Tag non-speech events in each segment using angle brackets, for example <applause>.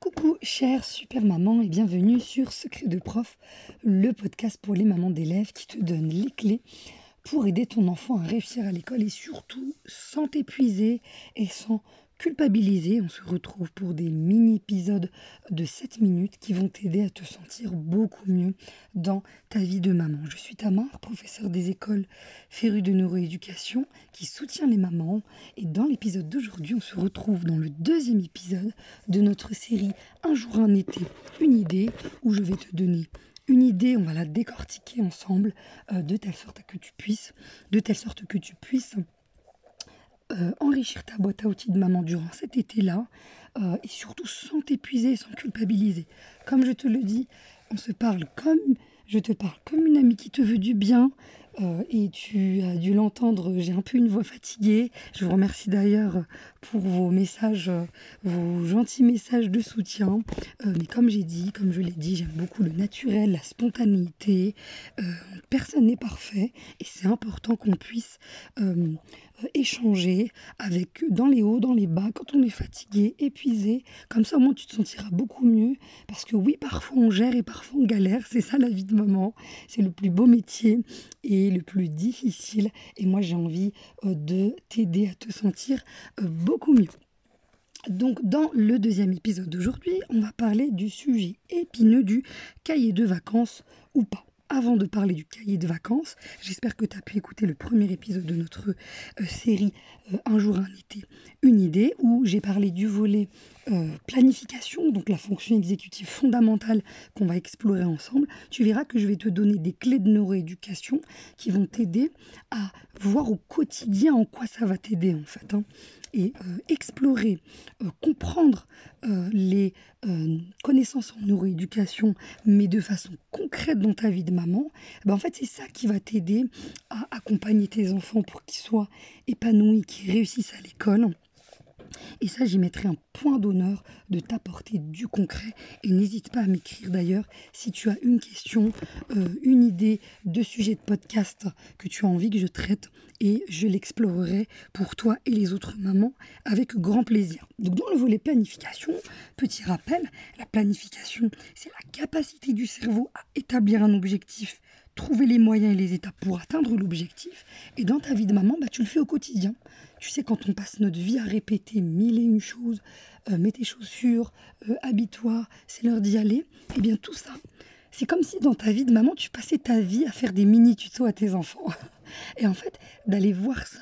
Coucou chère super maman et bienvenue sur Secret de prof, le podcast pour les mamans d'élèves qui te donne les clés pour aider ton enfant à réussir à l'école et surtout sans t'épuiser et sans culpabiliser. On se retrouve pour des mini-épisodes de 7 minutes qui vont t'aider à te sentir beaucoup mieux dans ta vie de maman. Je suis Tamar, professeur des écoles féru de neuroéducation qui soutient les mamans. Et dans l'épisode d'aujourd'hui, on se retrouve dans le deuxième épisode de notre série Un jour, un été, une idée où je vais te donner une idée, on va la décortiquer ensemble euh, de telle sorte que tu puisses, de telle sorte que tu puisses euh, enrichir ta boîte à outils de maman durant cet été-là euh, et surtout sans t'épuiser, sans culpabiliser. Comme je te le dis, on se parle comme je te parle comme une amie qui te veut du bien, euh, et tu as dû l'entendre, j'ai un peu une voix fatiguée. Je vous remercie d'ailleurs pour vos messages, vos gentils messages de soutien. Euh, mais comme j'ai dit, comme je l'ai dit, j'aime beaucoup le naturel, la spontanéité. Euh, personne n'est parfait et c'est important qu'on puisse échanger avec dans les hauts, dans les bas, quand on est fatigué, épuisé. Comme ça, au moins, tu te sentiras beaucoup mieux. Parce que oui, parfois on gère et parfois on galère. C'est ça la vie de maman. C'est le plus beau métier et le plus difficile. Et moi, j'ai envie euh, de t'aider à te sentir euh, mieux. Donc dans le deuxième épisode d'aujourd'hui, on va parler du sujet épineux du cahier de vacances ou pas avant de parler du cahier de vacances, j'espère que tu as pu écouter le premier épisode de notre euh, série euh, Un jour, un été, une idée, où j'ai parlé du volet euh, planification, donc la fonction exécutive fondamentale qu'on va explorer ensemble. Tu verras que je vais te donner des clés de neuroéducation qui vont t'aider à voir au quotidien en quoi ça va t'aider en fait. Hein et euh, explorer, euh, comprendre euh, les connaissances en neuroéducation, mais de façon concrète dans ta vie de maman, ben en fait c'est ça qui va t'aider à accompagner tes enfants pour qu'ils soient épanouis, qu'ils réussissent à l'école. Et ça, j'y mettrai un point d'honneur de t'apporter du concret. Et n'hésite pas à m'écrire d'ailleurs si tu as une question, euh, une idée de sujet de podcast que tu as envie que je traite. Et je l'explorerai pour toi et les autres mamans avec grand plaisir. Donc dans le volet planification, petit rappel, la planification, c'est la capacité du cerveau à établir un objectif trouver les moyens et les étapes pour atteindre l'objectif. Et dans ta vie de maman, bah, tu le fais au quotidien. Tu sais, quand on passe notre vie à répéter mille et une choses, euh, mets tes chaussures, euh, habille-toi, c'est l'heure d'y aller, eh bien tout ça, c'est comme si dans ta vie de maman, tu passais ta vie à faire des mini-tutos à tes enfants. <laughs> Et en fait, d'aller voir ça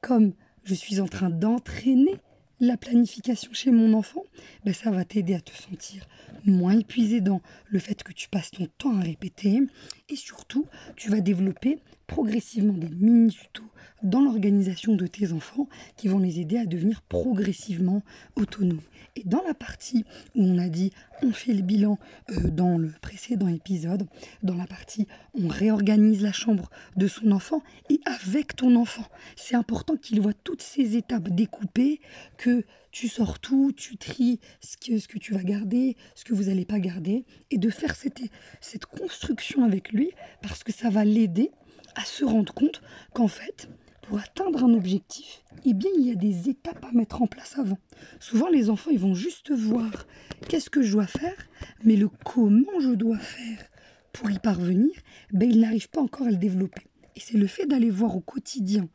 comme je suis en train d'entraîner la planification chez mon enfant, ben ça va t'aider à te sentir moins épuisé dans le fait que tu passes ton temps à répéter et surtout tu vas développer progressivement des mini-tutos dans l'organisation de tes enfants qui vont les aider à devenir progressivement autonomes. Et dans la partie où on a dit on fait le bilan euh, dans le précédent épisode, dans la partie on réorganise la chambre de son enfant et avec ton enfant. C'est important qu'il voit toutes ces étapes découpées, que tu sors tout, tu tries ce que, ce que tu vas garder, ce que vous n'allez pas garder, et de faire cette, cette construction avec lui, parce que ça va l'aider à se rendre compte qu'en fait, pour atteindre un objectif, eh bien, il y a des étapes à mettre en place avant. Souvent, les enfants, ils vont juste voir qu'est-ce que je dois faire, mais le comment je dois faire pour y parvenir, ben, ils n'arrivent pas encore à le développer. Et c'est le fait d'aller voir au quotidien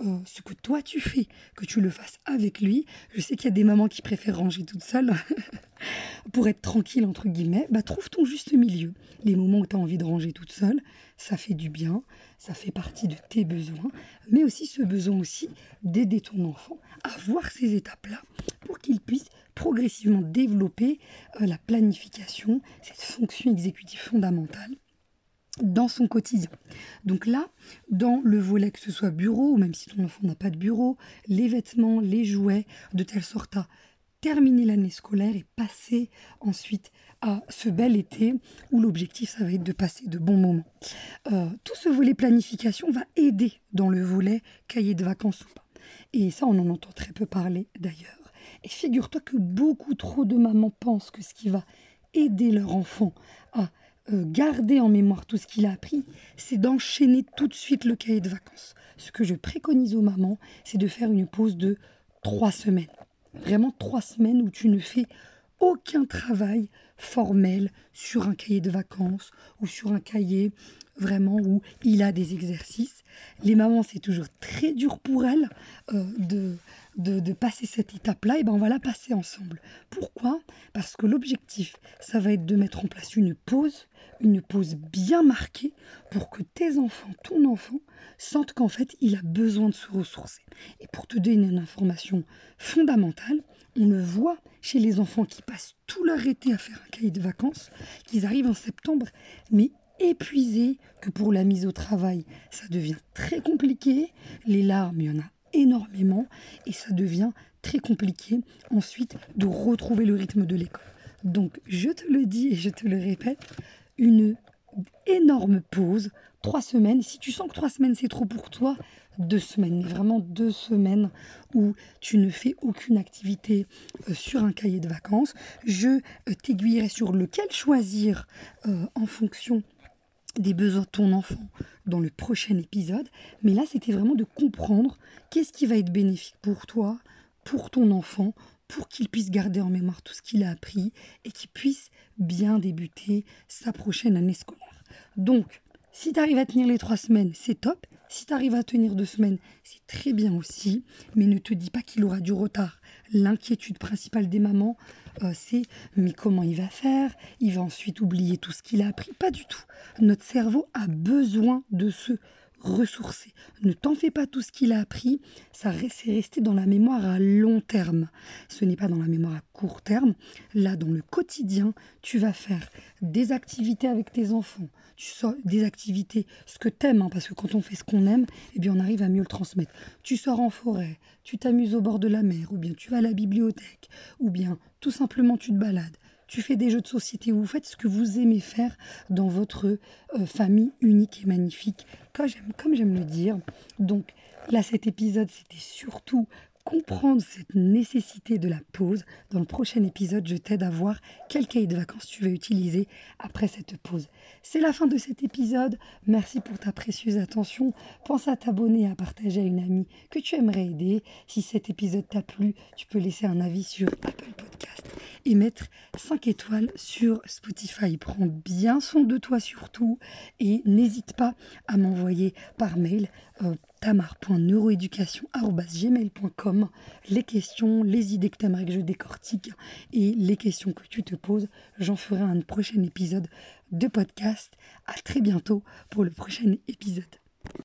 euh, ce que toi tu fais, que tu le fasses avec lui. Je sais qu'il y a des mamans qui préfèrent ranger toute seule <laughs> pour être tranquille, entre guillemets. Bah, trouve ton juste milieu. Les moments où tu as envie de ranger toute seule, ça fait du bien, ça fait partie de tes besoins, mais aussi ce besoin aussi d'aider ton enfant à voir ces étapes-là pour qu'il puisse progressivement développer euh, la planification, cette fonction exécutive fondamentale dans son quotidien. Donc là, dans le volet que ce soit bureau, ou même si ton enfant n'a pas de bureau, les vêtements, les jouets, de telle sorte à terminer l'année scolaire et passer ensuite à ce bel été où l'objectif, ça va être de passer de bons moments. Euh, tout ce volet planification va aider dans le volet cahier de vacances ou pas. Et ça, on en entend très peu parler d'ailleurs. Et figure-toi que beaucoup trop de mamans pensent que ce qui va aider leur enfant à garder en mémoire tout ce qu'il a appris, c'est d'enchaîner tout de suite le cahier de vacances. Ce que je préconise aux mamans, c'est de faire une pause de trois semaines. Vraiment trois semaines où tu ne fais aucun travail formel sur un cahier de vacances ou sur un cahier vraiment où il a des exercices. Les mamans, c'est toujours très dur pour elles euh, de, de, passer cette étape-là. Et ben on va la passer ensemble. Pourquoi? Parce que l'objectif, ça va être de mettre en place une pause, une pause bien marquée pour que tes enfants, ton enfant, sentent qu'en fait, il a besoin de se ressourcer. Et pour te donner une information fondamentale, on le voit chez les enfants qui passent tout leur été à faire un cahier de vacances, qu'ils arrivent en septembre, mais épuisés, que pour la mise au travail, ça devient très compliqué. Les larmes, il y en a énormément, et ça devient très compliqué ensuite de retrouver le rythme de l'école. Donc, je te le dis et je te le répète, une énorme pause, trois semaines. Si tu sens que trois semaines c'est trop pour toi, deux semaines, vraiment deux semaines où tu ne fais aucune activité euh, sur un cahier de vacances. Je euh, t'aiguillerai sur lequel choisir euh, en fonction des besoins de ton enfant dans le prochain épisode. Mais là, c'était vraiment de comprendre qu'est-ce qui va être bénéfique pour toi, pour ton enfant, pour qu'il puisse garder en mémoire tout ce qu'il a appris et qu'il puisse bien débuter sa prochaine année scolaire. Donc, si tu arrives à tenir les trois semaines, c'est top. Si tu arrives à tenir deux semaines, c'est très bien aussi. Mais ne te dis pas qu'il aura du retard. L'inquiétude principale des mamans, euh, c'est mais comment il va faire? Il va ensuite oublier tout ce qu'il a appris Pas du tout. Notre cerveau a besoin de se ressourcer. Ne t'en fais pas tout ce qu'il a appris, ça c'est resté dans la mémoire à long terme. Ce n'est pas dans la mémoire à court terme. Là, dans le quotidien, tu vas faire des activités avec tes enfants. Tu sors des activités, ce que tu aimes, hein, parce que quand on fait ce qu'on aime, eh bien on arrive à mieux le transmettre. Tu sors en forêt, tu t'amuses au bord de la mer, ou bien tu vas à la bibliothèque, ou bien tout simplement tu te balades tu fais des jeux de société, vous faites ce que vous aimez faire dans votre euh, famille unique et magnifique, comme j'aime le dire. Donc là, cet épisode, c'était surtout comprendre cette nécessité de la pause. Dans le prochain épisode, je t'aide à voir quel cahier de vacances tu vas utiliser après cette pause. C'est la fin de cet épisode. Merci pour ta précieuse attention. Pense à t'abonner et à partager à une amie que tu aimerais aider. Si cet épisode t'a plu, tu peux laisser un avis sur Apple Podcast et mettre 5 étoiles sur Spotify. Prends bien soin de toi surtout et n'hésite pas à m'envoyer par mail euh, les questions, les idées que tu aimerais que je décortique et les questions que tu te poses. J'en ferai un prochain épisode de podcast. À très bientôt pour le prochain épisode.